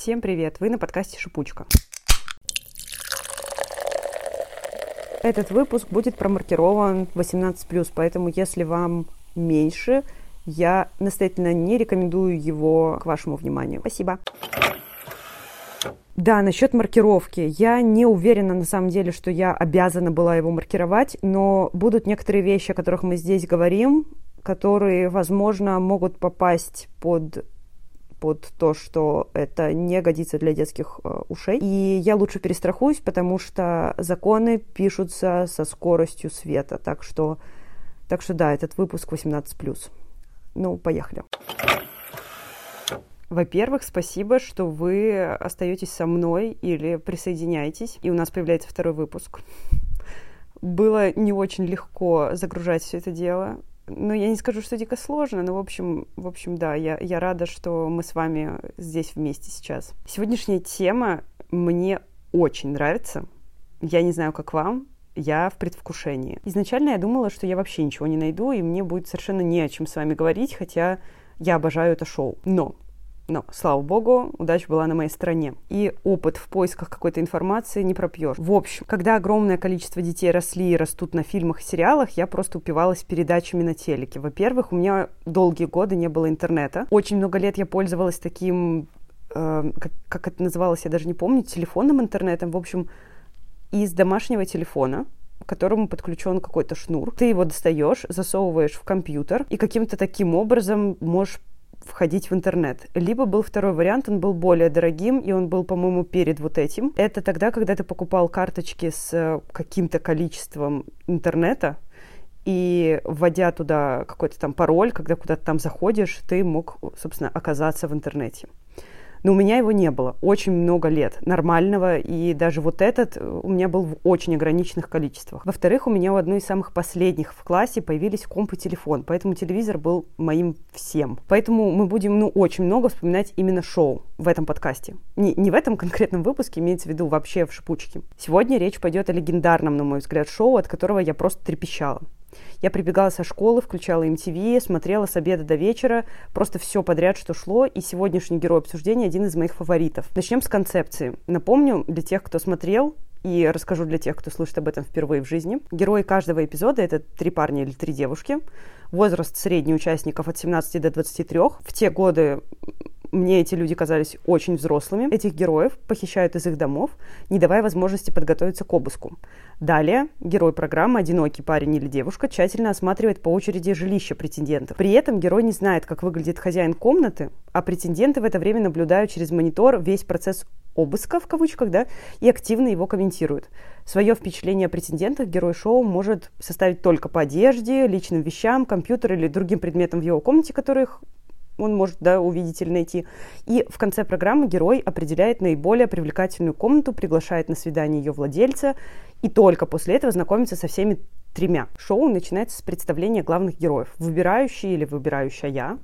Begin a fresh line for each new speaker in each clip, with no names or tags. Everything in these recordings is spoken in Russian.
Всем привет! Вы на подкасте «Шипучка». Этот выпуск будет промаркирован 18+, поэтому если вам меньше, я настоятельно не рекомендую его к вашему вниманию. Спасибо. Да, насчет маркировки. Я не уверена на самом деле, что я обязана была его маркировать, но будут некоторые вещи, о которых мы здесь говорим, которые, возможно, могут попасть под под то, что это не годится для детских э, ушей. И я лучше перестрахуюсь, потому что законы пишутся со скоростью света. Так что, так что да, этот выпуск 18+. Ну, поехали. Во-первых, спасибо, что вы остаетесь со мной или присоединяетесь, и у нас появляется второй выпуск. Было не очень легко загружать все это дело. Ну, я не скажу, что дико сложно, но, в общем, в общем, да, я, я рада, что мы с вами здесь вместе сейчас. Сегодняшняя тема мне очень нравится. Я не знаю, как вам, я в предвкушении. Изначально я думала, что я вообще ничего не найду, и мне будет совершенно не о чем с вами говорить, хотя я обожаю это шоу. Но но, слава богу, удача была на моей стороне. И опыт в поисках какой-то информации не пропьешь. В общем, когда огромное количество детей росли и растут на фильмах и сериалах, я просто упивалась передачами на телеке. Во-первых, у меня долгие годы не было интернета. Очень много лет я пользовалась таким э, как, как это называлось, я даже не помню, телефонным интернетом. В общем, из домашнего телефона к которому подключен какой-то шнур. Ты его достаешь, засовываешь в компьютер и каким-то таким образом можешь входить в интернет. Либо был второй вариант, он был более дорогим, и он был, по-моему, перед вот этим. Это тогда, когда ты покупал карточки с э, каким-то количеством интернета, и вводя туда какой-то там пароль, когда куда-то там заходишь, ты мог, собственно, оказаться в интернете. Но у меня его не было очень много лет нормального, и даже вот этот э, у меня был в очень ограниченных количествах. Во-вторых, у меня у одной из самых последних в классе появились комп и телефон, поэтому телевизор был моим всем. Поэтому мы будем, ну, очень много вспоминать именно шоу в этом подкасте. Не, не в этом конкретном выпуске, имеется в виду вообще в шипучке. Сегодня речь пойдет о легендарном, на мой взгляд, шоу, от которого я просто трепещала. Я прибегала со школы, включала MTV, смотрела с обеда до вечера, просто все подряд, что шло, и сегодняшний герой обсуждения один из моих фаворитов. Начнем с концепции. Напомню для тех, кто смотрел, и расскажу для тех, кто слышит об этом впервые в жизни. Герои каждого эпизода — это три парня или три девушки. Возраст средний участников от 17 до 23. В те годы мне эти люди казались очень взрослыми. Этих героев похищают из их домов, не давая возможности подготовиться к обыску. Далее герой программы, одинокий парень или девушка, тщательно осматривает по очереди жилище претендентов. При этом герой не знает, как выглядит хозяин комнаты, а претенденты в это время наблюдают через монитор весь процесс обыска, в кавычках, да, и активно его комментируют. Свое впечатление о претендентах герой шоу может составить только по одежде, личным вещам, компьютеру или другим предметам в его комнате, которых он может да, увидеть или найти. И в конце программы герой определяет наиболее привлекательную комнату, приглашает на свидание ее владельца, и только после этого знакомится со всеми тремя. Шоу начинается с представления главных героев. Выбирающий или выбирающая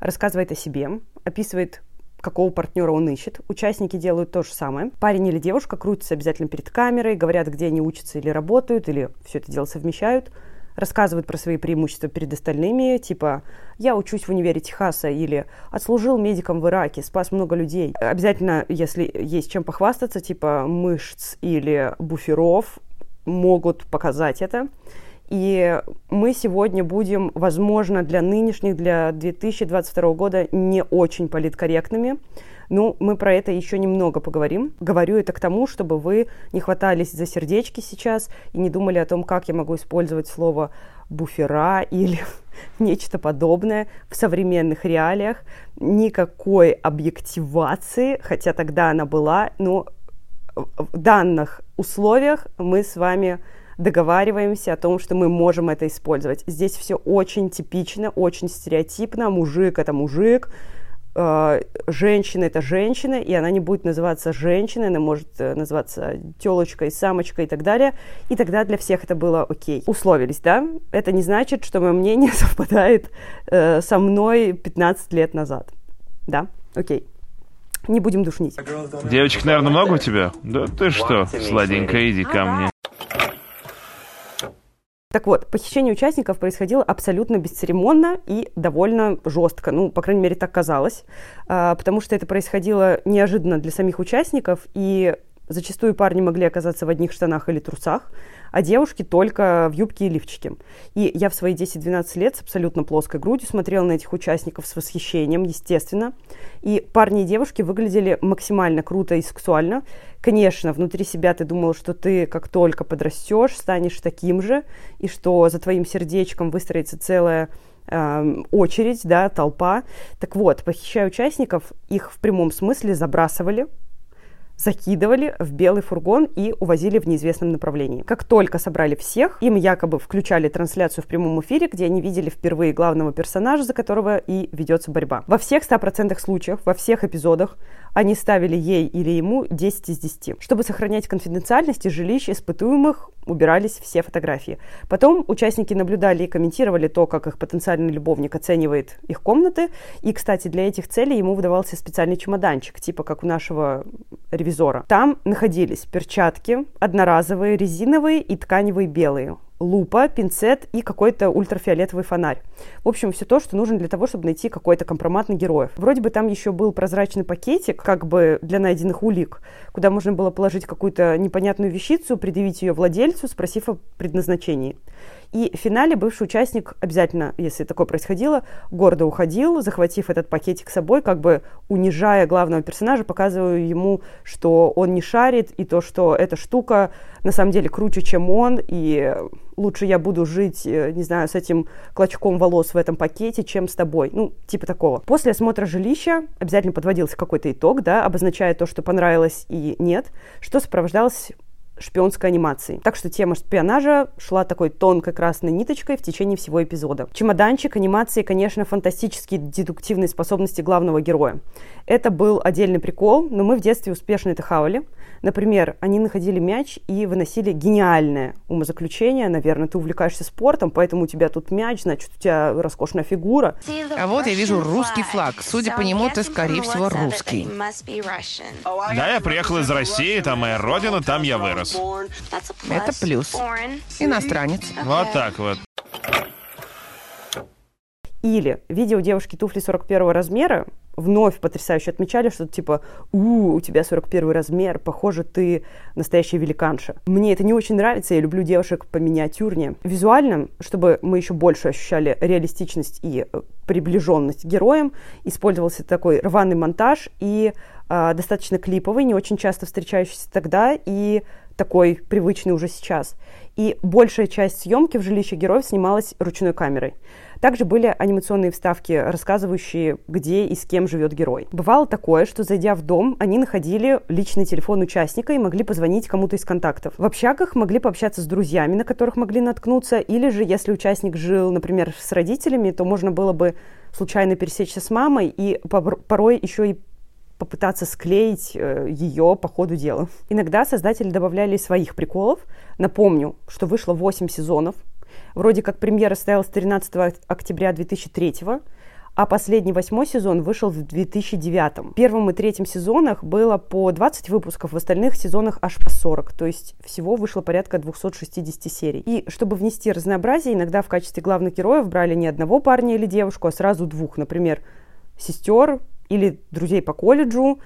рассказывает о себе, описывает какого партнера он ищет. Участники делают то же самое. Парень или девушка крутятся обязательно перед камерой, говорят, где они учатся или работают, или все это дело совмещают рассказывают про свои преимущества перед остальными, типа «я учусь в универе Техаса» или «отслужил медиком в Ираке, спас много людей». Обязательно, если есть чем похвастаться, типа мышц или буферов, могут показать это. И мы сегодня будем, возможно, для нынешних, для 2022 года не очень политкорректными, ну, мы про это еще немного поговорим. Говорю это к тому, чтобы вы не хватались за сердечки сейчас и не думали о том, как я могу использовать слово буфера или нечто подобное в современных реалиях. Никакой объективации, хотя тогда она была, но в данных условиях мы с вами договариваемся о том, что мы можем это использовать. Здесь все очень типично, очень стереотипно. Мужик это мужик, э, женщина это женщина, и она не будет называться женщиной, она может э, называться телочкой, самочкой и так далее. И тогда для всех это было окей. Условились, да? Это не значит, что мое мнение совпадает э, со мной 15 лет назад. Да? Окей. Не будем душнить.
Девочек, наверное, много у тебя? Да ты что, сладенькая, иди ко мне.
Так вот, похищение участников происходило абсолютно бесцеремонно и довольно жестко. Ну, по крайней мере, так казалось. А, потому что это происходило неожиданно для самих участников, и зачастую парни могли оказаться в одних штанах или трусах а девушки только в юбке и лифчике. И я в свои 10-12 лет с абсолютно плоской грудью смотрела на этих участников с восхищением, естественно. И парни и девушки выглядели максимально круто и сексуально. Конечно, внутри себя ты думал, что ты как только подрастешь, станешь таким же, и что за твоим сердечком выстроится целая эм, очередь, да, толпа. Так вот, похищая участников, их в прямом смысле забрасывали, закидывали в белый фургон и увозили в неизвестном направлении. Как только собрали всех, им якобы включали трансляцию в прямом эфире, где они видели впервые главного персонажа, за которого и ведется борьба. Во всех 100% случаях, во всех эпизодах они ставили ей или ему 10 из 10. Чтобы сохранять конфиденциальность, из жилищ испытуемых убирались все фотографии. Потом участники наблюдали и комментировали то, как их потенциальный любовник оценивает их комнаты. И, кстати, для этих целей ему выдавался специальный чемоданчик, типа как у нашего ревизора. Там находились перчатки, одноразовые, резиновые и тканевые белые лупа, пинцет и какой-то ультрафиолетовый фонарь. В общем, все то, что нужно для того, чтобы найти какой-то компромат на героев. Вроде бы там еще был прозрачный пакетик, как бы для найденных улик, куда можно было положить какую-то непонятную вещицу, предъявить ее владельцу, спросив о предназначении. И в финале бывший участник обязательно, если такое происходило, гордо уходил, захватив этот пакетик с собой, как бы унижая главного персонажа, показывая ему, что он не шарит, и то, что эта штука на самом деле круче, чем он, и лучше я буду жить, э, не знаю, с этим клочком волос в этом пакете, чем с тобой. Ну, типа такого. После осмотра жилища обязательно подводился какой-то итог, да, обозначая то, что понравилось и нет, что сопровождалось шпионской анимации. Так что тема шпионажа шла такой тонкой красной ниточкой в течение всего эпизода. Чемоданчик анимации, конечно, фантастические дедуктивные способности главного героя. Это был отдельный прикол, но мы в детстве успешно это хавали. Например, они находили мяч и выносили гениальное умозаключение. Наверное, ты увлекаешься спортом, поэтому у тебя тут мяч, значит, у тебя роскошная фигура.
А вот я вижу русский флаг. Судя по нему, ты, скорее всего, русский.
Да, я приехал из России, там моя родина, там я вырос.
Это плюс. Иностранец.
Вот так вот.
Или, видя у девушки туфли 41 размера, вновь потрясающе отмечали, что типа, у, у тебя 41 размер, похоже, ты настоящая великанша. Мне это не очень нравится, я люблю девушек по миниатюрнее. Визуально, чтобы мы еще больше ощущали реалистичность и э, приближенность героям, использовался такой рваный монтаж и э, достаточно клиповый, не очень часто встречающийся тогда и такой привычный уже сейчас. И большая часть съемки в жилище героев снималась ручной камерой. Также были анимационные вставки, рассказывающие, где и с кем живет герой. Бывало такое, что зайдя в дом, они находили личный телефон участника и могли позвонить кому-то из контактов. В общагах могли пообщаться с друзьями, на которых могли наткнуться, или же, если участник жил, например, с родителями, то можно было бы случайно пересечься с мамой и порой еще и попытаться склеить э, ее по ходу дела. Иногда создатели добавляли своих приколов. Напомню, что вышло 8 сезонов, Вроде как премьера состоялась 13 октября 2003 а последний восьмой сезон вышел в 2009. В первом и третьем сезонах было по 20 выпусков, в остальных сезонах аж по 40, то есть всего вышло порядка 260 серий. И чтобы внести разнообразие, иногда в качестве главных героев брали не одного парня или девушку, а сразу двух, например, сестер или друзей по колледжу,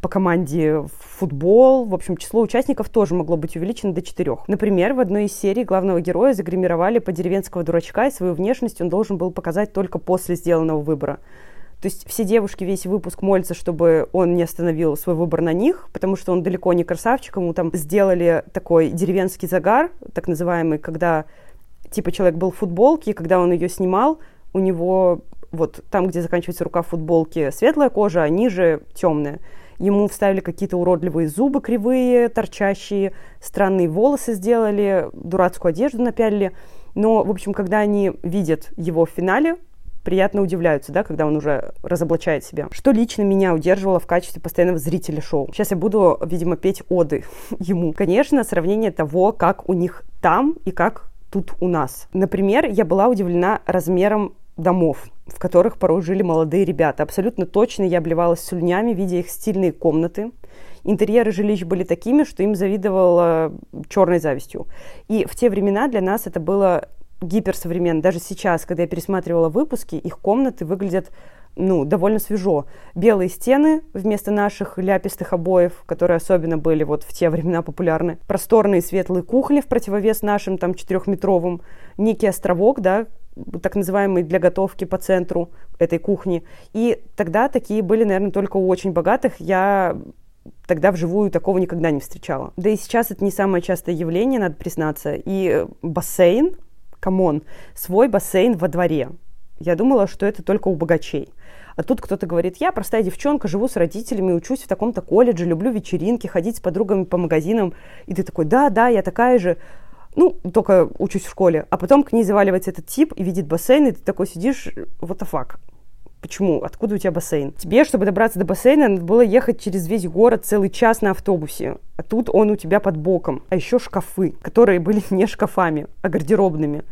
по команде в футбол. В общем, число участников тоже могло быть увеличено до четырех. Например, в одной из серий главного героя загримировали по деревенского дурачка, и свою внешность он должен был показать только после сделанного выбора. То есть все девушки весь выпуск молятся, чтобы он не остановил свой выбор на них, потому что он далеко не красавчик, ему там сделали такой деревенский загар, так называемый, когда типа человек был в футболке, и когда он ее снимал, у него вот там, где заканчивается рука футболки, светлая кожа, а ниже темная. Ему вставили какие-то уродливые зубы кривые, торчащие, странные волосы сделали, дурацкую одежду напялили. Но, в общем, когда они видят его в финале, приятно удивляются, да, когда он уже разоблачает себя. Что лично меня удерживало в качестве постоянного зрителя шоу? Сейчас я буду, видимо, петь оды ему. Конечно, сравнение того, как у них там и как тут у нас. Например, я была удивлена размером домов в которых порой жили молодые ребята. Абсолютно точно я обливалась слюнями, видя их стильные комнаты. Интерьеры жилищ были такими, что им завидовала черной завистью. И в те времена для нас это было гиперсовременно. Даже сейчас, когда я пересматривала выпуски, их комнаты выглядят ну, довольно свежо. Белые стены вместо наших ляпистых обоев, которые особенно были вот в те времена популярны. Просторные светлые кухни в противовес нашим там четырехметровым. Некий островок, да, так называемый для готовки по центру этой кухни. И тогда такие были, наверное, только у очень богатых. Я тогда вживую такого никогда не встречала. Да и сейчас это не самое частое явление, надо признаться. И бассейн, come on, свой бассейн во дворе. Я думала, что это только у богачей. А тут кто-то говорит, я простая девчонка, живу с родителями, учусь в таком-то колледже, люблю вечеринки, ходить с подругами по магазинам. И ты такой, да, да, я такая же. Ну, только учусь в школе. А потом к ней заваливается этот тип и видит бассейн, и ты такой сидишь, what the fuck. Почему? Откуда у тебя бассейн? Тебе, чтобы добраться до бассейна, надо было ехать через весь город целый час на автобусе. А тут он у тебя под боком. А еще шкафы, которые были не шкафами, а гардеробными.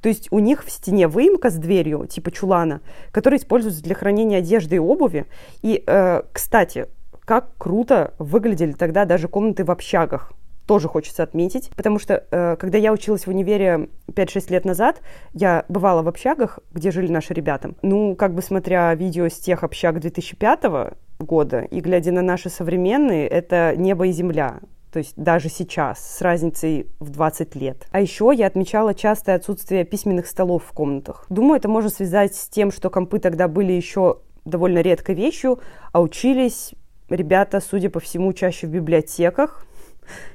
То есть у них в стене выемка с дверью, типа чулана, которая используется для хранения одежды и обуви. И, э, кстати, как круто выглядели тогда даже комнаты в общагах тоже хочется отметить, потому что э, когда я училась в универе 5-6 лет назад, я бывала в общагах, где жили наши ребята. Ну, как бы смотря видео с тех общаг 2005 года и глядя на наши современные, это небо и земля. То есть даже сейчас, с разницей в 20 лет. А еще я отмечала частое отсутствие письменных столов в комнатах. Думаю, это можно связать с тем, что компы тогда были еще довольно редкой вещью, а учились ребята, судя по всему, чаще в библиотеках,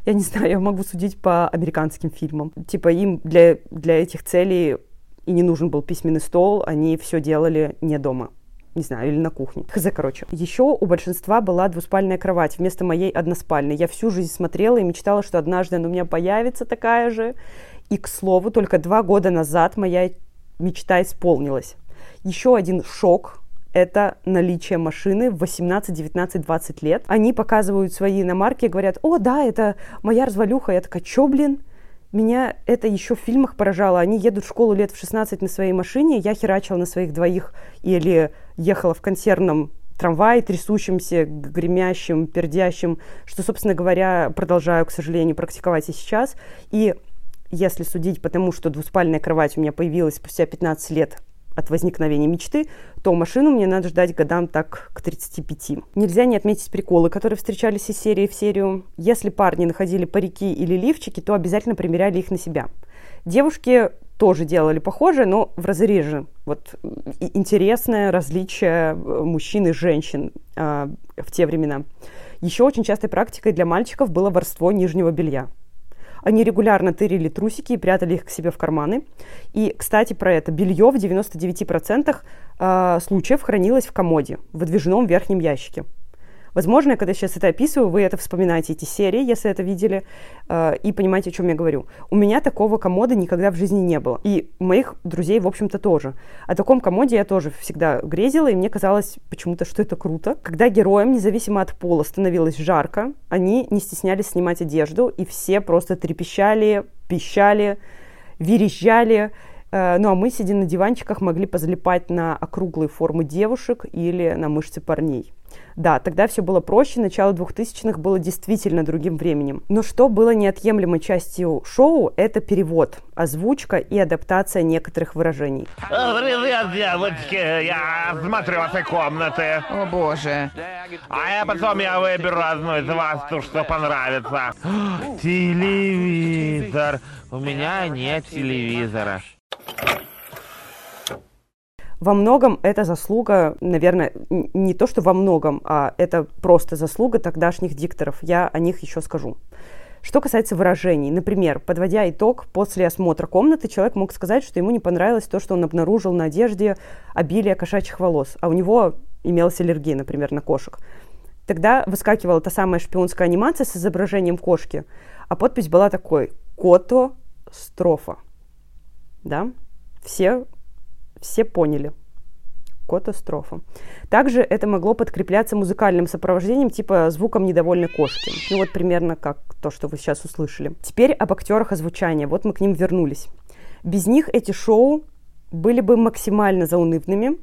я не знаю, я могу судить по американским фильмам. Типа им для, для этих целей и не нужен был письменный стол, они все делали не дома не знаю, или на кухне. Хз, короче. Еще у большинства была двуспальная кровать вместо моей односпальной. Я всю жизнь смотрела и мечтала, что однажды она у меня появится такая же. И, к слову, только два года назад моя мечта исполнилась. Еще один шок это наличие машины в 18, 19, 20 лет. Они показывают свои иномарки и говорят, о, да, это моя развалюха. Я такая, чё, блин? Меня это еще в фильмах поражало. Они едут в школу лет в 16 на своей машине, я херачила на своих двоих или ехала в консервном трамвае, трясущимся, гремящим, пердящим, что, собственно говоря, продолжаю, к сожалению, практиковать и сейчас. И если судить по тому, что двуспальная кровать у меня появилась спустя 15 лет от возникновения мечты, то машину мне надо ждать годам так к 35. Нельзя не отметить приколы, которые встречались из серии в серию. Если парни находили парики или лифчики, то обязательно примеряли их на себя. Девушки тоже делали похожее, но в разы реже. Вот интересное различие э, мужчин и женщин э, в те времена. Еще очень частой практикой для мальчиков было воровство нижнего белья. Они регулярно тырили трусики и прятали их к себе в карманы. И, кстати, про это. Белье в 99% э, случаев хранилось в комоде, в выдвижном верхнем ящике. Возможно, когда сейчас это описываю, вы это вспоминаете, эти серии, если это видели, э, и понимаете, о чем я говорю. У меня такого комода никогда в жизни не было. И у моих друзей, в общем-то, тоже. О таком комоде я тоже всегда грезила, и мне казалось почему-то, что это круто. Когда героям, независимо от пола, становилось жарко, они не стеснялись снимать одежду, и все просто трепещали, пищали, верещали. Э, ну а мы, сидя на диванчиках, могли позалипать на округлые формы девушек или на мышцы парней. Да, тогда все было проще, начало 2000-х было действительно другим временем. Но что было неотъемлемой частью шоу, это перевод, озвучка и адаптация некоторых выражений.
Привет, девочки, я смотрю ваши комнаты.
О боже.
А я потом я выберу одну из вас, то, что понравится. Телевизор. У меня нет телевизора.
Во многом это заслуга, наверное, не то, что во многом, а это просто заслуга тогдашних дикторов. Я о них еще скажу. Что касается выражений, например, подводя итог, после осмотра комнаты человек мог сказать, что ему не понравилось то, что он обнаружил на одежде обилие кошачьих волос, а у него имелась аллергия, например, на кошек. Тогда выскакивала та самая шпионская анимация с изображением кошки, а подпись была такой «Кото строфа». Да? Все все поняли. Катастрофа. Также это могло подкрепляться музыкальным сопровождением, типа звуком недовольной кошки. Ну вот примерно как то, что вы сейчас услышали. Теперь об актерах озвучания. Вот мы к ним вернулись. Без них эти шоу были бы максимально заунывными.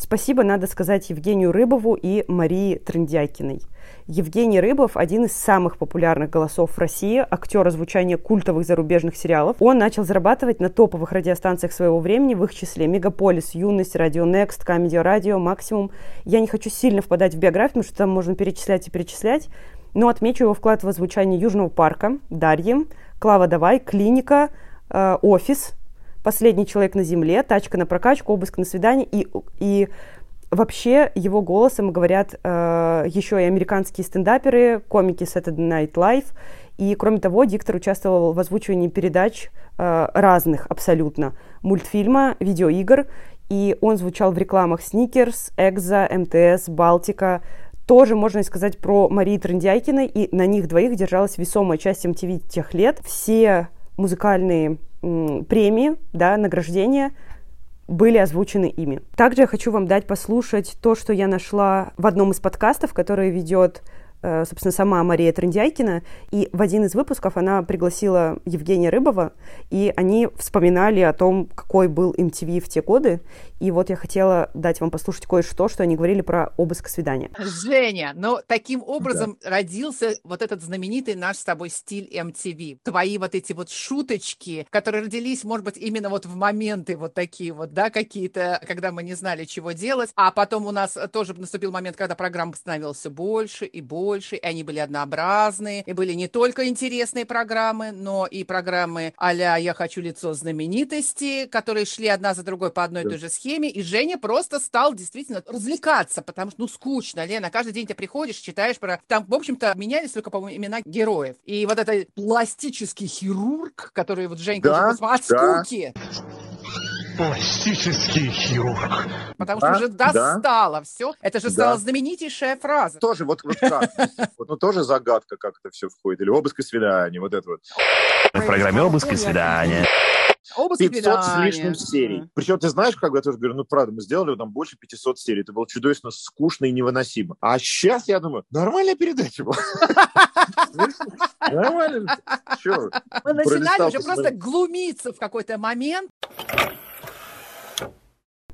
Спасибо надо сказать Евгению Рыбову и Марии Трындякиной. Евгений Рыбов – один из самых популярных голосов в России, актер озвучания культовых зарубежных сериалов. Он начал зарабатывать на топовых радиостанциях своего времени, в их числе «Мегаполис», «Юность», «Радио Next», «Comedy Радио», «Максимум». Я не хочу сильно впадать в биографию, потому что там можно перечислять и перечислять, но отмечу его вклад в озвучание «Южного парка», «Дарьи», «Клава Давай», «Клиника», э, «Офис», «Последний человек на земле», «Тачка на прокачку», «Обыск и свидание» и, и вообще его голосом говорят э, еще и американские стендаперы, комики Saturday Night Live. И, кроме того, диктор участвовал в озвучивании передач э, разных абсолютно мультфильма, видеоигр. И он звучал в рекламах Сникерс, Экза, МТС, Балтика. Тоже можно сказать про Марии Трындяйкиной. И на них двоих держалась весомая часть MTV тех лет. Все музыкальные премии, да, награждения были озвучены ими. Также я хочу вам дать послушать то, что я нашла в одном из подкастов, который ведет собственно, сама Мария Трендяйкина, и в один из выпусков она пригласила Евгения Рыбова, и они вспоминали о том, какой был MTV в те годы, и вот я хотела дать вам послушать кое-что, что они говорили про обыск свидания.
Женя, но таким образом да. родился вот этот знаменитый наш с тобой стиль MTV. Твои вот эти вот шуточки, которые родились, может быть, именно вот в моменты вот такие вот, да, какие-то, когда мы не знали, чего делать, а потом у нас тоже наступил момент, когда программа становилась больше и больше, больше, и они были однообразные, и были не только интересные программы, но и программы а-ля «Я хочу лицо знаменитости», которые шли одна за другой по одной и той же схеме, и Женя просто стал действительно развлекаться, потому что, ну, скучно, Лена, каждый день ты приходишь, читаешь про... Там, в общем-то, менялись только, по-моему, имена героев. И вот этот пластический хирург, который вот Женька да, уже от да. скуки
пластический хирург.
Потому да, что уже достало да. все. Это же стала да. знаменитейшая фраза.
Тоже вот, вот как? Вот, ну, тоже загадка, как это все входит. Или обыск и свидание, вот это вот.
В программе обыск и свидание.
500 с лишним серий. Причем, ты знаешь, как я тоже говорю, ну, правда, мы сделали там больше 500 серий. Это было чудовищно скучно и невыносимо. А сейчас я думаю, нормальная передача была.
Нормально. Мы начинали уже просто глумиться в какой-то момент.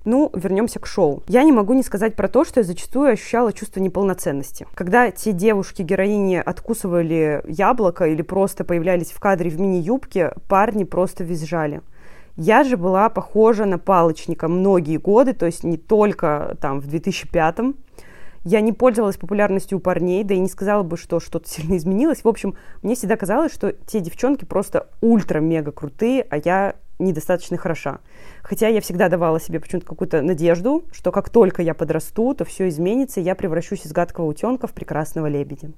Ну, вернемся к шоу. Я не могу не сказать про то, что я зачастую ощущала чувство неполноценности. Когда те девушки-героини откусывали яблоко или просто появлялись в кадре в мини-юбке, парни просто визжали. Я же была похожа на палочника многие годы, то есть не только там в 2005-м. Я не пользовалась популярностью у парней, да и не сказала бы, что что-то сильно изменилось. В общем, мне всегда казалось, что те девчонки просто ультра-мега крутые, а я недостаточно хороша. Хотя я всегда давала себе почему-то какую-то надежду, что как только я подрасту, то все изменится, и я превращусь из гадкого утенка в прекрасного лебедя.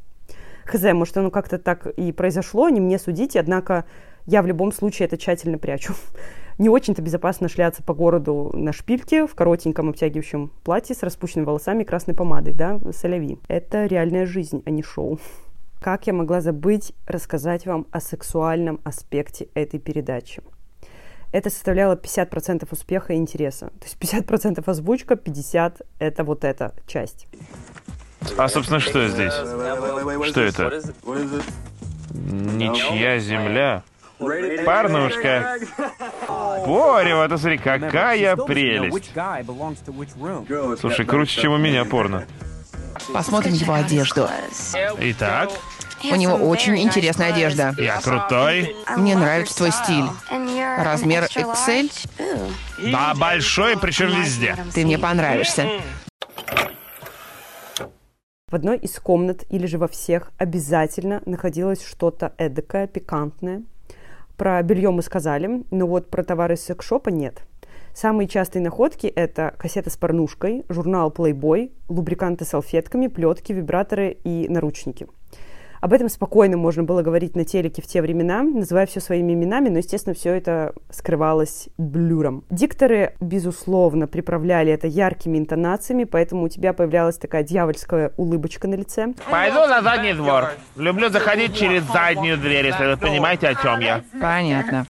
Хз, может, оно как-то так и произошло, не мне судить, однако я в любом случае это тщательно прячу. Не очень-то безопасно шляться по городу на шпильке в коротеньком обтягивающем платье с распущенными волосами и красной помадой, да, соляви. Это реальная жизнь, а не шоу. Как я могла забыть рассказать вам о сексуальном аспекте этой передачи? Это составляло 50% успеха и интереса. То есть 50% озвучка, 50% это вот эта часть.
А, собственно, что здесь? Что это? Ничья земля? Парнушка. Порево, ты смотри, какая прелесть. Слушай, круче, чем у меня порно.
Посмотрим его одежду.
Итак,
у него очень интересная одежда.
Я крутой.
Мне нравится твой стиль. Размер XL?
Да, большой, причем везде.
Ты мне понравишься.
В одной из комнат или же во всех обязательно находилось что-то эдакое, пикантное. Про белье мы сказали, но вот про товары секс-шопа нет. Самые частые находки – это кассета с порнушкой, журнал Playboy, лубриканты с салфетками, плетки, вибраторы и наручники – об этом спокойно можно было говорить на телеке в те времена, называя все своими именами, но, естественно, все это скрывалось блюром. Дикторы, безусловно, приправляли это яркими интонациями, поэтому у тебя появлялась такая дьявольская улыбочка на лице.
Пойду на задний двор. Люблю заходить через заднюю дверь, если вы понимаете, о чем я.
Понятно.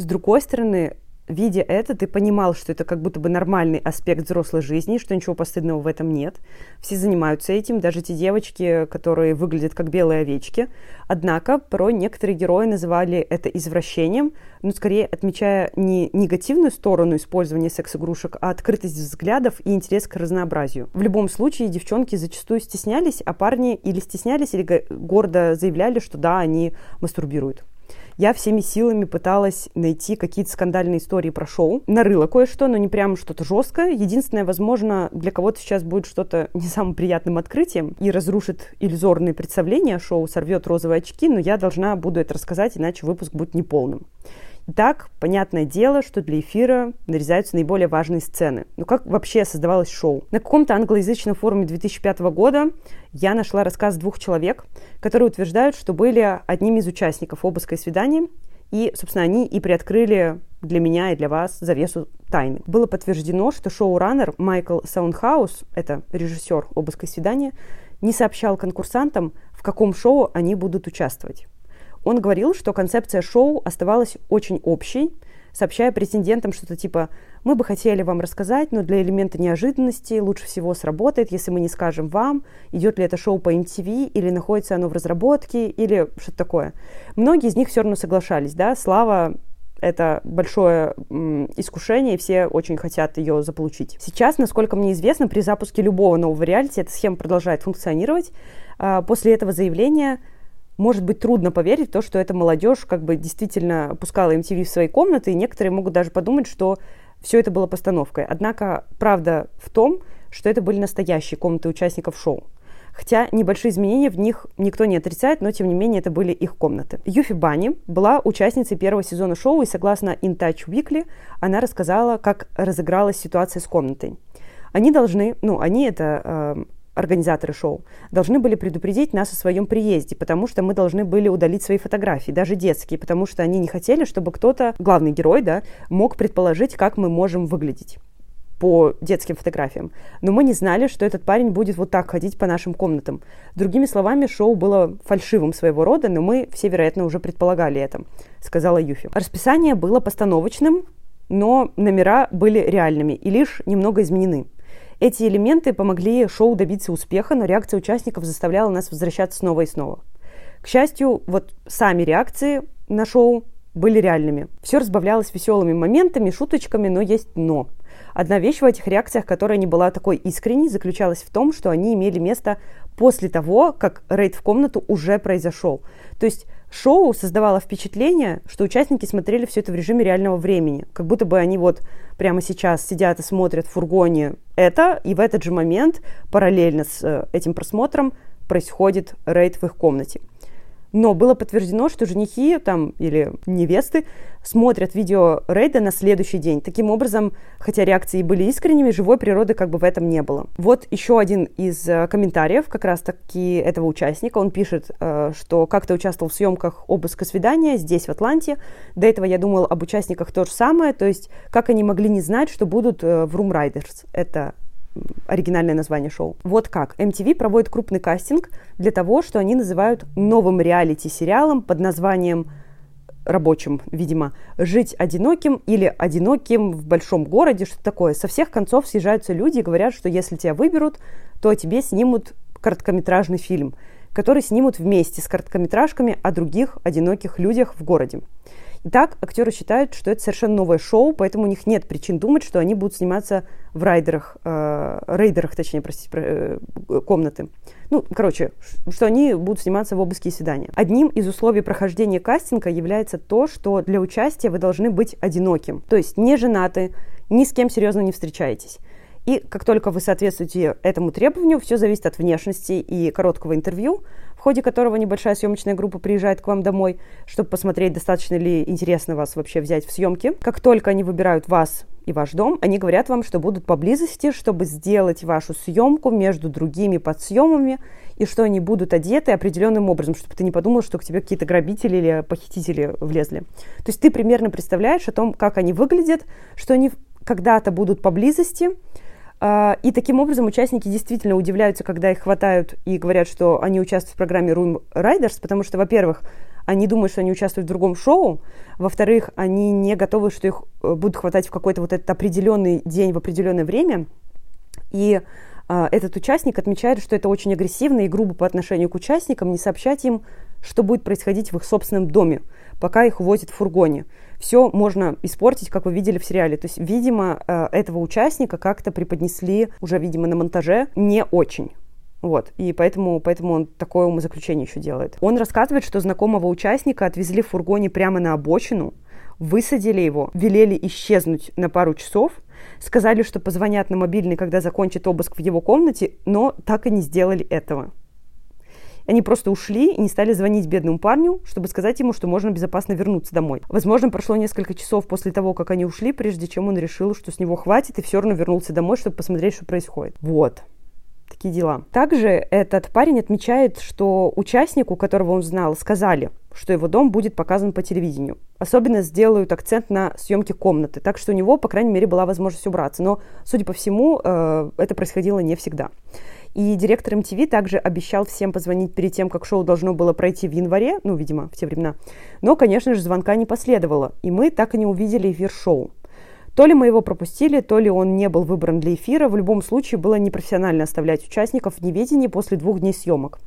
С другой стороны, видя это, ты понимал, что это как будто бы нормальный аспект взрослой жизни, что ничего постыдного в этом нет. Все занимаются этим, даже те девочки, которые выглядят как белые овечки. Однако порой некоторые герои называли это извращением, но скорее отмечая не негативную сторону использования секс-игрушек, а открытость взглядов и интерес к разнообразию. В любом случае, девчонки зачастую стеснялись, а парни или стеснялись, или гордо заявляли, что да, они мастурбируют. Я всеми силами пыталась найти какие-то скандальные истории про шоу. Нарыла кое-что, но не прям что-то жесткое. Единственное, возможно, для кого-то сейчас будет что-то не самым приятным открытием и разрушит иллюзорные представления шоу, сорвет розовые очки, но я должна буду это рассказать, иначе выпуск будет неполным. Итак, понятное дело, что для эфира нарезаются наиболее важные сцены. Но как вообще создавалось шоу? На каком-то англоязычном форуме 2005 года я нашла рассказ двух человек, которые утверждают, что были одними из участников обыска и свидания, и, собственно, они и приоткрыли для меня и для вас завесу тайны. Было подтверждено, что шоураннер Майкл Саундхаус, это режиссер обыска и свидания, не сообщал конкурсантам, в каком шоу они будут участвовать. Он говорил, что концепция шоу оставалась очень общей, сообщая претендентам что-то типа «Мы бы хотели вам рассказать, но для элемента неожиданности лучше всего сработает, если мы не скажем вам, идет ли это шоу по MTV, или находится оно в разработке, или что-то такое». Многие из них все равно соглашались, да, слава это большое м, искушение, и все очень хотят ее заполучить. Сейчас, насколько мне известно, при запуске любого нового реалити эта схема продолжает функционировать. А, после этого заявления может быть трудно поверить в то, что эта молодежь как бы действительно пускала MTV в свои комнаты, и некоторые могут даже подумать, что все это было постановкой. Однако правда в том, что это были настоящие комнаты участников шоу. Хотя небольшие изменения в них никто не отрицает, но тем не менее это были их комнаты. Юфи Бани была участницей первого сезона шоу, и согласно In Touch Weekly, она рассказала, как разыгралась ситуация с комнатой. Они должны, ну, они это э, организаторы шоу, должны были предупредить нас о своем приезде, потому что мы должны были удалить свои фотографии, даже детские, потому что они не хотели, чтобы кто-то, главный герой, да, мог предположить, как мы можем выглядеть по детским фотографиям. Но мы не знали, что этот парень будет вот так ходить по нашим комнатам. Другими словами, шоу было фальшивым своего рода, но мы все, вероятно, уже предполагали это, сказала Юфи. Расписание было постановочным, но номера были реальными и лишь немного изменены. Эти элементы помогли шоу добиться успеха, но реакция участников заставляла нас возвращаться снова и снова. К счастью, вот сами реакции на шоу были реальными. Все разбавлялось веселыми моментами, шуточками, но есть но. Одна вещь в этих реакциях, которая не была такой искренней, заключалась в том, что они имели место после того, как рейд в комнату уже произошел. То есть шоу создавало впечатление, что участники смотрели все это в режиме реального времени, как будто бы они вот прямо сейчас сидят и смотрят в фургоне это, и в этот же момент параллельно с э, этим просмотром происходит рейд в их комнате. Но было подтверждено, что женихи там, или невесты смотрят видео рейда на следующий день. Таким образом, хотя реакции были искренними, живой природы как бы в этом не было. Вот еще один из э, комментариев как раз-таки этого участника. Он пишет, э, что как-то участвовал в съемках обыска свидания здесь, в Атланте. До этого я думал об участниках то же самое, то есть как они могли не знать, что будут э, в Room Riders. Это оригинальное название шоу. Вот как. MTV проводит крупный кастинг для того, что они называют новым реалити-сериалом под названием рабочим, видимо, жить одиноким или одиноким в большом городе, что такое. Со всех концов съезжаются люди и говорят, что если тебя выберут, то тебе снимут короткометражный фильм, который снимут вместе с короткометражками о других одиноких людях в городе. Итак, актеры считают, что это совершенно новое шоу, поэтому у них нет причин думать, что они будут сниматься в райдерах, э, рейдерах, точнее, простите, э, комнаты. Ну, короче, что они будут сниматься в обыске и свидания. Одним из условий прохождения кастинга является то, что для участия вы должны быть одиноким, то есть не женаты, ни с кем серьезно не встречаетесь. И как только вы соответствуете этому требованию, все зависит от внешности и короткого интервью, в ходе которого небольшая съемочная группа приезжает к вам домой, чтобы посмотреть, достаточно ли интересно вас вообще взять в съемки. Как только они выбирают вас и ваш дом, они говорят вам, что будут поблизости, чтобы сделать вашу съемку между другими подсъемами, и что они будут одеты определенным образом, чтобы ты не подумал, что к тебе какие-то грабители или похитители влезли. То есть ты примерно представляешь о том, как они выглядят, что они когда-то будут поблизости, и таким образом участники действительно удивляются, когда их хватают и говорят, что они участвуют в программе Room Riders, потому что, во-первых, они думают, что они участвуют в другом шоу, во-вторых, они не готовы, что их э, будут хватать в какой-то вот этот определенный день в определенное время, и э, этот участник отмечает, что это очень агрессивно и грубо по отношению к участникам не сообщать им, что будет происходить в их собственном доме, пока их возят в фургоне. Все можно испортить, как вы видели в сериале. То есть, видимо, э, этого участника как-то преподнесли уже, видимо, на монтаже не очень. Вот, и поэтому, поэтому он такое умозаключение еще делает. Он рассказывает, что знакомого участника отвезли в фургоне прямо на обочину, высадили его, велели исчезнуть на пару часов, сказали, что позвонят на мобильный, когда закончат обыск в его комнате, но так и не сделали этого. Они просто ушли и не стали звонить бедному парню, чтобы сказать ему, что можно безопасно вернуться домой. Возможно, прошло несколько часов после того, как они ушли, прежде чем он решил, что с него хватит, и все равно вернулся домой, чтобы посмотреть, что происходит. Вот такие дела. Также этот парень отмечает, что участнику, которого он знал, сказали, что его дом будет показан по телевидению. Особенно сделают акцент на съемке комнаты, так что у него, по крайней мере, была возможность убраться. Но, судя по всему, э, это происходило не всегда. И директор MTV также обещал всем позвонить перед тем, как шоу должно было пройти в январе, ну, видимо, в те времена. Но, конечно же, звонка не последовало, и мы так и не увидели эфир шоу. То ли мы его пропустили, то ли он не был выбран для эфира. В любом случае, было непрофессионально оставлять участников в неведении после двух дней съемок.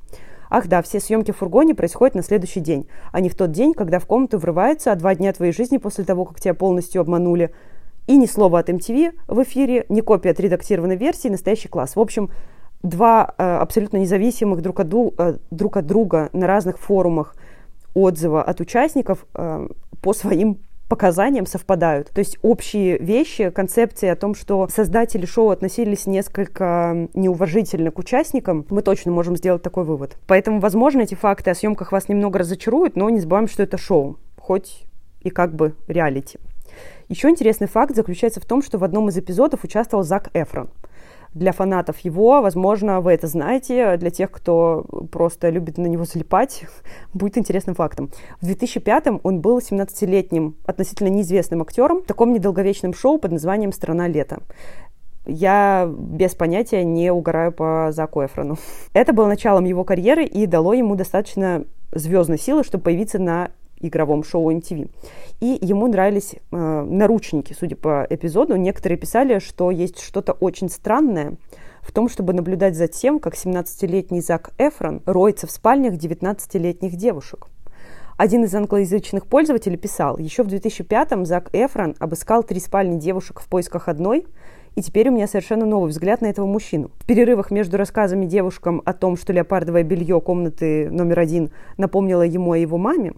Ах да, все съемки в фургоне происходят на следующий день, а не в тот день, когда в комнату врывается, а два дня твоей жизни после того, как тебя полностью обманули. И ни слова от MTV в эфире, ни копия отредактированной версии, настоящий класс. В общем, два э, абсолютно независимых друг от, э, друг от друга на разных форумах отзыва от участников э, по своим показаниям совпадают. То есть общие вещи, концепции о том, что создатели шоу относились несколько неуважительно к участникам, мы точно можем сделать такой вывод. Поэтому, возможно, эти факты о съемках вас немного разочаруют, но не забываем, что это шоу, хоть и как бы реалити. Еще интересный факт заключается в том, что в одном из эпизодов участвовал Зак Эфрон – для фанатов его, возможно, вы это знаете, для тех, кто просто любит на него залипать, будет интересным фактом. В 2005-м он был 17-летним, относительно неизвестным актером в таком недолговечном шоу под названием «Страна лета» я без понятия не угораю по Заку Эфрону. Это было началом его карьеры и дало ему достаточно звездной силы, чтобы появиться на игровом шоу MTV. И ему нравились э, наручники, судя по эпизоду. Некоторые писали, что есть что-то очень странное в том, чтобы наблюдать за тем, как 17-летний Зак Эфрон роется в спальнях 19-летних девушек. Один из англоязычных пользователей писал, еще в 2005-м Зак Эфрон обыскал три спальни девушек в поисках одной, и теперь у меня совершенно новый взгляд на этого мужчину. В перерывах между рассказами девушкам о том, что леопардовое белье комнаты номер один напомнило ему о его маме,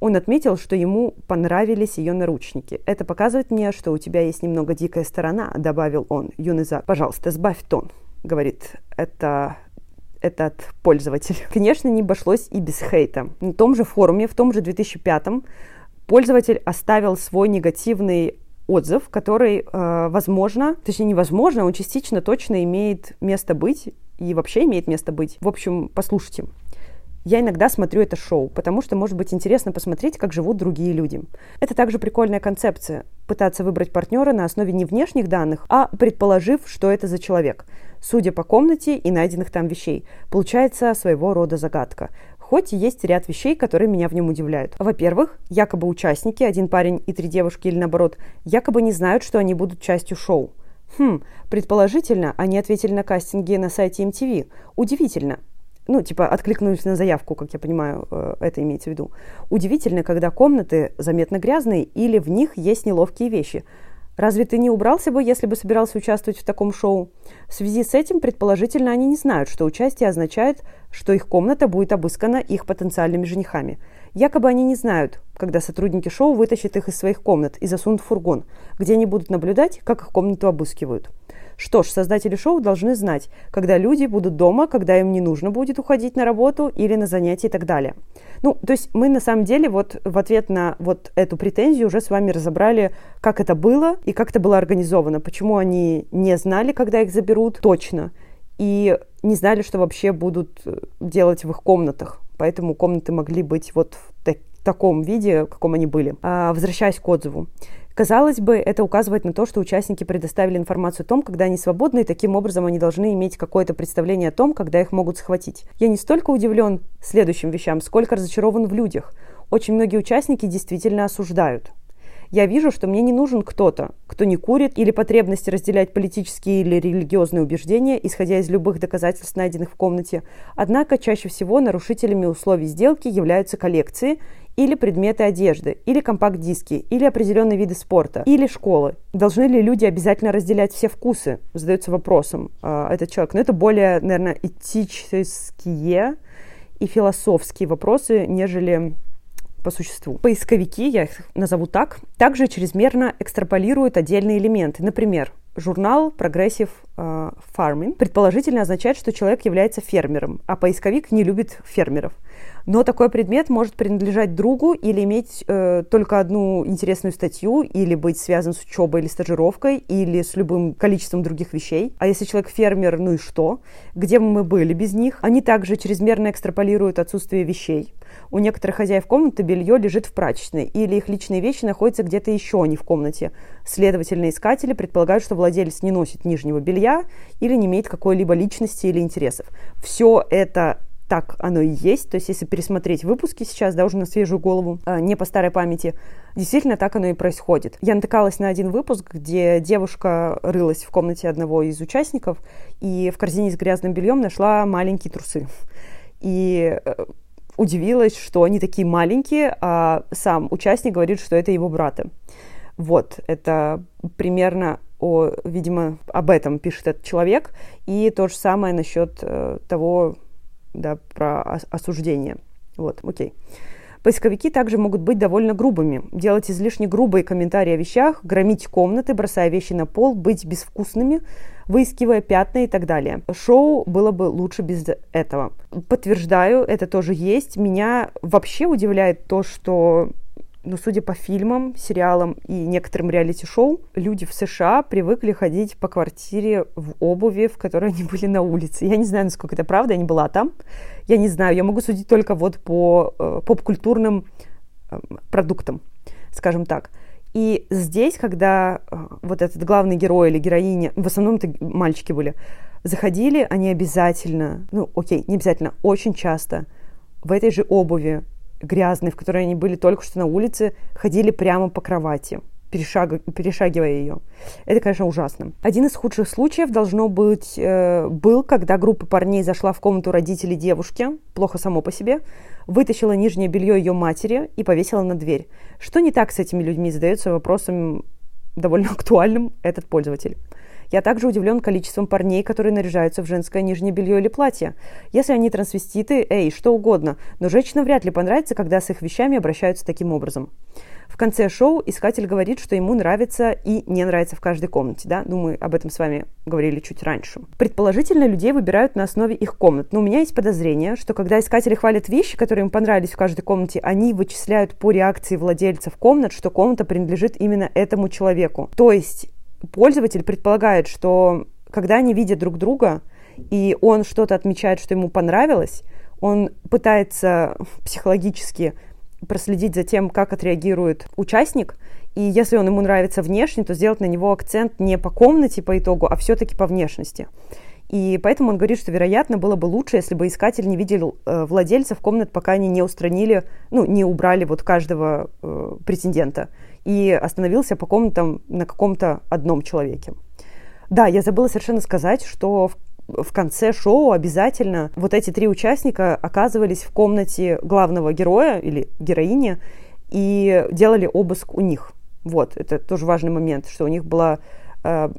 он отметил, что ему понравились ее наручники. «Это показывает мне, что у тебя есть немного дикая сторона», — добавил он. Юный Зак, пожалуйста, сбавь тон, — говорит это этот пользователь. Конечно, не обошлось и без хейта. На том же форуме, в том же 2005-м, пользователь оставил свой негативный отзыв, который, э, возможно, точнее невозможно, он частично точно имеет место быть и вообще имеет место быть. В общем, послушайте я иногда смотрю это шоу, потому что может быть интересно посмотреть, как живут другие люди. Это также прикольная концепция – пытаться выбрать партнера на основе не внешних данных, а предположив, что это за человек, судя по комнате и найденных там вещей. Получается своего рода загадка. Хоть и есть ряд вещей, которые меня в нем удивляют. Во-первых, якобы участники, один парень и три девушки или наоборот, якобы не знают, что они будут частью шоу. Хм, предположительно, они ответили на кастинге на сайте MTV. Удивительно ну, типа, откликнулись на заявку, как я понимаю, э, это имеется в виду. Удивительно, когда комнаты заметно грязные или в них есть неловкие вещи. Разве ты не убрался бы, если бы собирался участвовать в таком шоу? В связи с этим, предположительно, они не знают, что участие означает, что их комната будет обыскана их потенциальными женихами. Якобы они не знают, когда сотрудники шоу вытащат их из своих комнат и засунут в фургон, где они будут наблюдать, как их комнату обыскивают. Что ж, создатели шоу должны знать, когда люди будут дома, когда им не нужно будет уходить на работу или на занятия и так далее. Ну, то есть мы на самом деле вот в ответ на вот эту претензию уже с вами разобрали, как это было и как это было организовано, почему они не знали, когда их заберут точно, и не знали, что вообще будут э, делать в их комнатах. Поэтому комнаты могли быть вот в так таком виде, в каком они были. А, возвращаясь к отзыву. Казалось бы, это указывает на то, что участники предоставили информацию о том, когда они свободны, и таким образом они должны иметь какое-то представление о том, когда их могут схватить. Я не столько удивлен следующим вещам, сколько разочарован в людях. очень многие участники действительно осуждают. Я вижу, что мне не нужен кто-то, кто не курит или потребность разделять политические или религиозные убеждения, исходя из любых доказательств, найденных в комнате. Однако чаще всего нарушителями условий сделки являются коллекции или предметы одежды, или компакт-диски, или определенные виды спорта, или школы. Должны ли люди обязательно разделять все вкусы? Задается вопросом э, этот человек. Но это более, наверное, этические и философские вопросы, нежели по существу. Поисковики, я их назову так, также чрезмерно экстраполируют отдельные элементы. Например, журнал Progressive э, Farming предположительно означает, что человек является фермером, а поисковик не любит фермеров. Но такой предмет может принадлежать другу или иметь э, только одну интересную статью, или быть связан с учебой или стажировкой, или с любым количеством других вещей. А если человек фермер, ну и что? Где бы мы были без них? Они также чрезмерно экстраполируют отсутствие вещей. У некоторых хозяев комнаты белье лежит в прачечной, или их личные вещи находятся где-то еще, а не в комнате. Следовательно, искатели предполагают, что владелец не носит нижнего белья или не имеет какой-либо личности или интересов. Все это так оно и есть. То есть, если пересмотреть выпуски сейчас, да, уже на свежую голову, а, не по старой памяти, действительно так оно и происходит. Я натыкалась на один выпуск, где девушка рылась в комнате одного из участников и в корзине с грязным бельем нашла маленькие трусы. И э, удивилась, что они такие маленькие, а сам участник говорит, что это его брата. Вот, это примерно о, видимо, об этом пишет этот человек. И то же самое насчет э, того, да, про осуждение. Вот, окей. Поисковики также могут быть довольно грубыми, делать излишне грубые комментарии о вещах, громить комнаты, бросая вещи на пол, быть безвкусными, выискивая пятна и так далее. Шоу было бы лучше без этого. Подтверждаю, это тоже есть. Меня вообще удивляет то, что ну, судя по фильмам, сериалам и некоторым реалити-шоу, люди в США привыкли ходить по квартире в обуви, в которой они были на улице. Я не знаю, насколько это правда, я не была там. Я не знаю, я могу судить только вот по э, поп-культурным э, продуктам, скажем так. И здесь, когда э, вот этот главный герой или героиня, в основном это мальчики были, заходили, они обязательно, ну окей, не обязательно, очень часто в этой же обуви, грязной, в которой они были только что на улице, ходили прямо по кровати, перешаг... перешагивая ее. Это, конечно, ужасно. Один из худших случаев должно быть э, был, когда группа парней зашла в комнату родителей девушки, плохо само по себе, вытащила нижнее белье ее матери и повесила на дверь. Что не так с этими людьми, задается вопросом довольно актуальным этот пользователь. Я также удивлен количеством парней, которые наряжаются в женское нижнее белье или платье. Если они трансвеститы, эй, что угодно, но женщинам вряд ли понравится, когда с их вещами обращаются таким образом. В конце шоу искатель говорит, что ему нравится и не нравится в каждой комнате. Да? Ну, мы об этом с вами говорили чуть раньше. Предположительно, людей выбирают на основе их комнат. Но у меня есть подозрение, что когда искатели хвалят вещи, которые им понравились в каждой комнате, они вычисляют по реакции владельцев комнат, что комната принадлежит именно этому человеку. То есть пользователь предполагает, что когда они видят друг друга, и он что-то отмечает, что ему понравилось, он пытается психологически проследить за тем, как отреагирует участник, и если он ему нравится внешне, то сделать на него акцент не по комнате по итогу, а все-таки по внешности. И поэтому он говорит, что, вероятно, было бы лучше, если бы искатель не видел э, владельцев комнат, пока они не устранили, ну, не убрали вот каждого э, претендента и остановился по комнатам на каком-то одном человеке. Да, я забыла совершенно сказать, что в, в конце шоу обязательно вот эти три участника оказывались в комнате главного героя или героини и делали обыск у них. Вот, это тоже важный момент, что у них была э,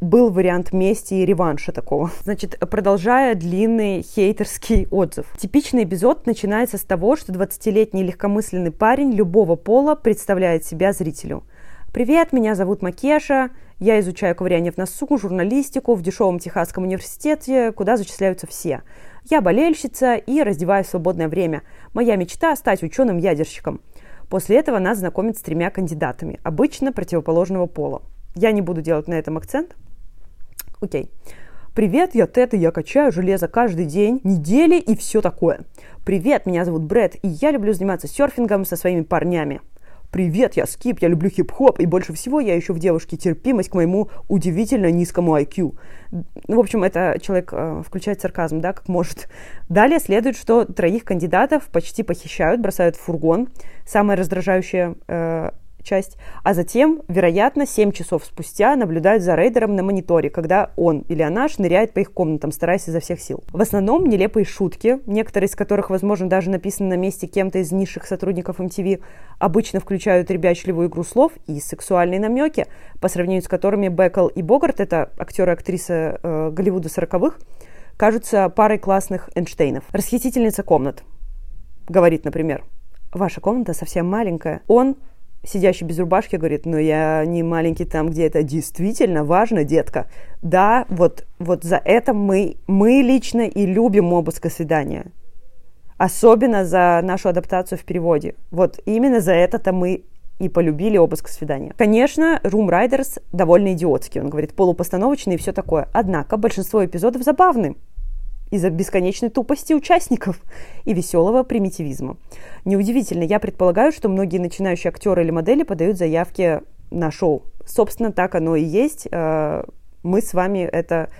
был вариант мести и реванша такого. Значит, продолжая длинный хейтерский отзыв. Типичный эпизод начинается с того, что 20-летний легкомысленный парень любого пола представляет себя зрителю. «Привет, меня зовут Макеша, я изучаю ковыряние в носу, журналистику в дешевом Техасском университете, куда зачисляются все. Я болельщица и раздеваю свободное время. Моя мечта – стать ученым-ядерщиком». После этого нас знакомят с тремя кандидатами, обычно противоположного пола. Я не буду делать на этом акцент. Окей. Привет, я Тета, я качаю железо каждый день, недели и все такое. Привет, меня зовут Брэд, и я люблю заниматься серфингом со своими парнями. «Привет, я Скип, я люблю хип-хоп, и больше всего я ищу в девушке терпимость к моему удивительно низкому IQ». Ну, в общем, это человек э, включает сарказм, да, как может. Далее следует, что троих кандидатов почти похищают, бросают в фургон. Самое раздражающее э, часть, а затем, вероятно, 7 часов спустя наблюдают за рейдером на мониторе, когда он или она шныряет по их комнатам, стараясь изо всех сил. В основном нелепые шутки, некоторые из которых, возможно, даже написаны на месте кем-то из низших сотрудников MTV, обычно включают ребячливую игру слов и сексуальные намеки, по сравнению с которыми Бекл и Богарт, это актеры и актрисы э, Голливуда 40-х, кажутся парой классных Эйнштейнов. Расхитительница комнат говорит, например, «Ваша комната совсем маленькая». Он сидящий без рубашки говорит, но я не маленький там, где это действительно важно, детка. Да, вот, вот за это мы, мы лично и любим обыск свидания. Особенно за нашу адаптацию в переводе. Вот именно за это-то мы и полюбили обыск свидания. Конечно, Room Riders довольно идиотский. Он говорит полупостановочный и все такое. Однако большинство эпизодов забавны из-за бесконечной тупости участников и веселого примитивизма. Неудивительно, я предполагаю, что многие начинающие актеры или модели подают заявки на шоу. Собственно, так оно и есть. Э, мы с вами это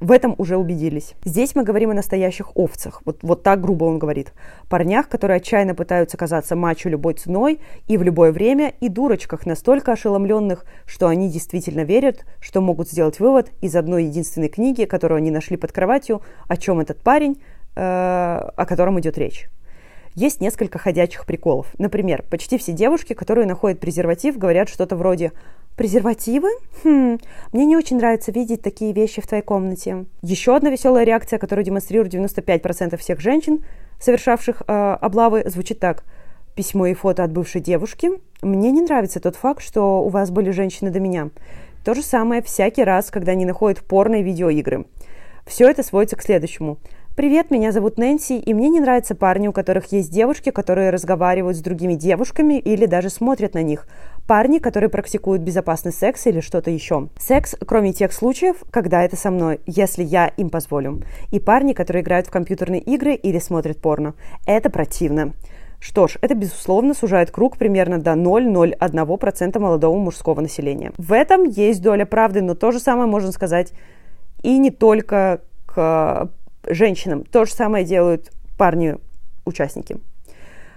в этом уже убедились. Здесь мы говорим о настоящих овцах. Вот, вот так грубо он говорит. Парнях, которые отчаянно пытаются казаться мачо любой ценой и в любое время, и дурочках, настолько ошеломленных, что они действительно верят, что могут сделать вывод из одной единственной книги, которую они нашли под кроватью, о чем этот парень, э, о котором идет речь. Есть несколько ходячих приколов. Например, почти все девушки, которые находят презерватив, говорят что-то вроде «Презервативы? Хм, мне не очень нравится видеть такие вещи в твоей комнате». Еще одна веселая реакция, которую демонстрируют 95% всех женщин, совершавших э, облавы, звучит так. Письмо и фото от бывшей девушки. Мне не нравится тот факт, что у вас были женщины до меня. То же самое всякий раз, когда они находят порно и видеоигры. Все это сводится к следующему – «Привет, меня зовут Нэнси, и мне не нравятся парни, у которых есть девушки, которые разговаривают с другими девушками или даже смотрят на них. Парни, которые практикуют безопасный секс или что-то еще. Секс, кроме тех случаев, когда это со мной, если я им позволю. И парни, которые играют в компьютерные игры или смотрят порно. Это противно. Что ж, это, безусловно, сужает круг примерно до 0,01% молодого мужского населения. В этом есть доля правды, но то же самое можно сказать и не только к женщинам. То же самое делают парни-участники.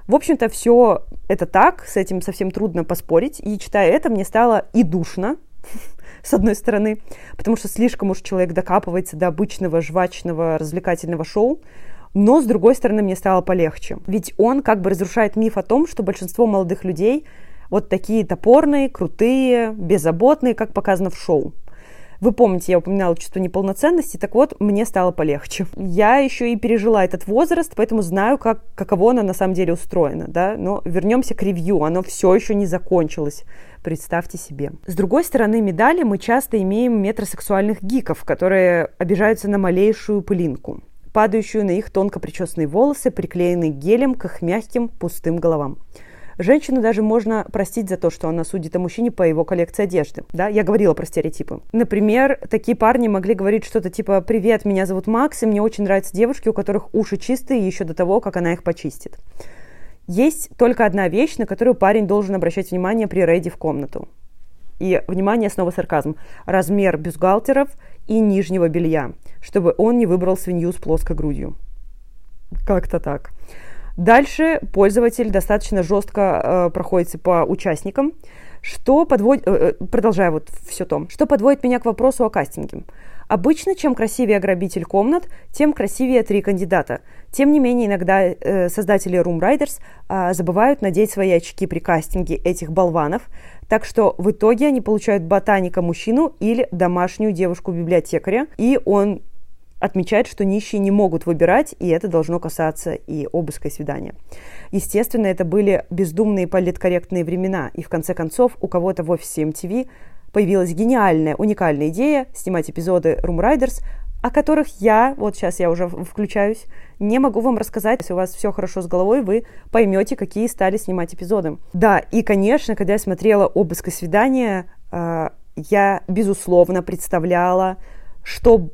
В общем-то, все это так, с этим совсем трудно поспорить. И читая это, мне стало и душно, с одной стороны, потому что слишком уж человек докапывается до обычного жвачного развлекательного шоу, но, с другой стороны, мне стало полегче. Ведь он как бы разрушает миф о том, что большинство молодых людей вот такие топорные, крутые, беззаботные, как показано в шоу. Вы помните, я упоминала чувство неполноценности, так вот, мне стало полегче. Я еще и пережила этот возраст, поэтому знаю, как, каково оно на самом деле устроено, да, но вернемся к ревью, оно все еще не закончилось. Представьте себе. С другой стороны медали мы часто имеем метросексуальных гиков, которые обижаются на малейшую пылинку падающую на их тонко причесанные волосы, приклеенные гелем к их мягким пустым головам. Женщину даже можно простить за то, что она судит о мужчине по его коллекции одежды. Да, я говорила про стереотипы. Например, такие парни могли говорить что-то типа «Привет, меня зовут Макс, и мне очень нравятся девушки, у которых уши чистые еще до того, как она их почистит». Есть только одна вещь, на которую парень должен обращать внимание при рейде в комнату. И, внимание, снова сарказм. Размер бюстгальтеров и нижнего белья, чтобы он не выбрал свинью с плоской грудью. Как-то так. Дальше пользователь достаточно жестко э, проходится по участникам, что подводит, э, э, продолжая вот все то, что подводит меня к вопросу о кастинге. Обычно, чем красивее грабитель комнат, тем красивее три кандидата. Тем не менее, иногда э, создатели Room Riders э, забывают надеть свои очки при кастинге этих болванов, так что в итоге они получают ботаника-мужчину или домашнюю девушку-библиотекаря, и он отмечает, что нищие не могут выбирать, и это должно касаться и обыска и свидания. Естественно, это были бездумные политкорректные времена, и в конце концов у кого-то в офисе MTV появилась гениальная, уникальная идея снимать эпизоды Room Riders, о которых я, вот сейчас я уже включаюсь, не могу вам рассказать. Если у вас все хорошо с головой, вы поймете, какие стали снимать эпизоды. Да, и, конечно, когда я смотрела обыск и свидания, э, я, безусловно, представляла, что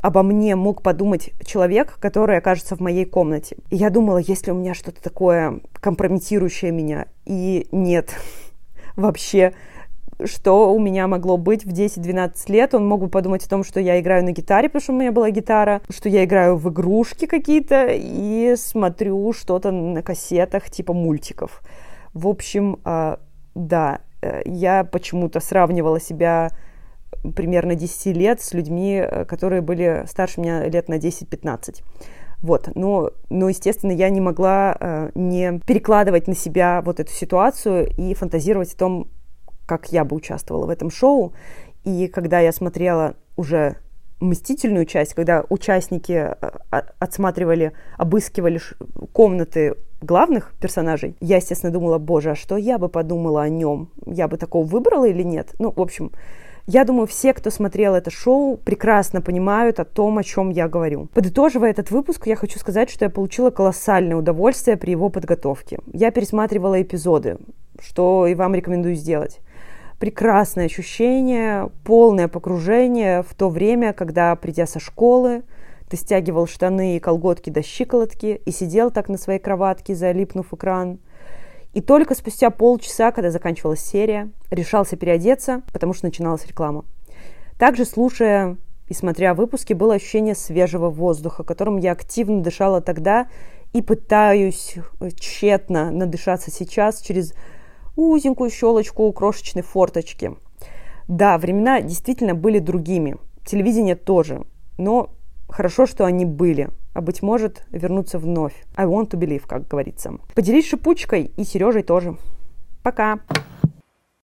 обо мне мог подумать человек, который окажется в моей комнате. И я думала, есть ли у меня что-то такое компрометирующее меня. И нет, вообще что у меня могло быть в 10-12 лет. Он мог бы подумать о том, что я играю на гитаре, потому что у меня была гитара, что я играю в игрушки какие-то и смотрю что-то на кассетах типа мультиков. В общем, а, да, э, я почему-то сравнивала себя примерно 10 лет с людьми, э, которые были старше меня лет на 10-15. Вот, но, но, естественно, я не могла э, не перекладывать на себя вот эту ситуацию и фантазировать о том, как я бы участвовала в этом шоу. И когда я смотрела уже мстительную часть, когда участники э, отсматривали, обыскивали комнаты главных персонажей, я, естественно, думала, боже, а что я бы подумала о нем? Я бы такого выбрала или нет? Ну, в общем, я думаю, все, кто смотрел это шоу, прекрасно понимают о том, о чем я говорю. Подытоживая этот выпуск, я хочу сказать, что я получила колоссальное удовольствие при его подготовке. Я пересматривала эпизоды, что и вам рекомендую сделать. Прекрасное ощущение, полное погружение в то время, когда, придя со школы, ты стягивал штаны и колготки до щиколотки и сидел так на своей кроватке, залипнув экран – и только спустя полчаса, когда заканчивалась серия, решался переодеться, потому что начиналась реклама. Также, слушая и смотря выпуски, было ощущение свежего воздуха, которым я активно дышала тогда и пытаюсь тщетно надышаться сейчас через узенькую щелочку у крошечной форточки. Да, времена действительно были другими. Телевидение тоже. Но хорошо, что они были а быть может вернуться вновь. I want to believe, как говорится. Поделись шипучкой и Сережей тоже. Пока!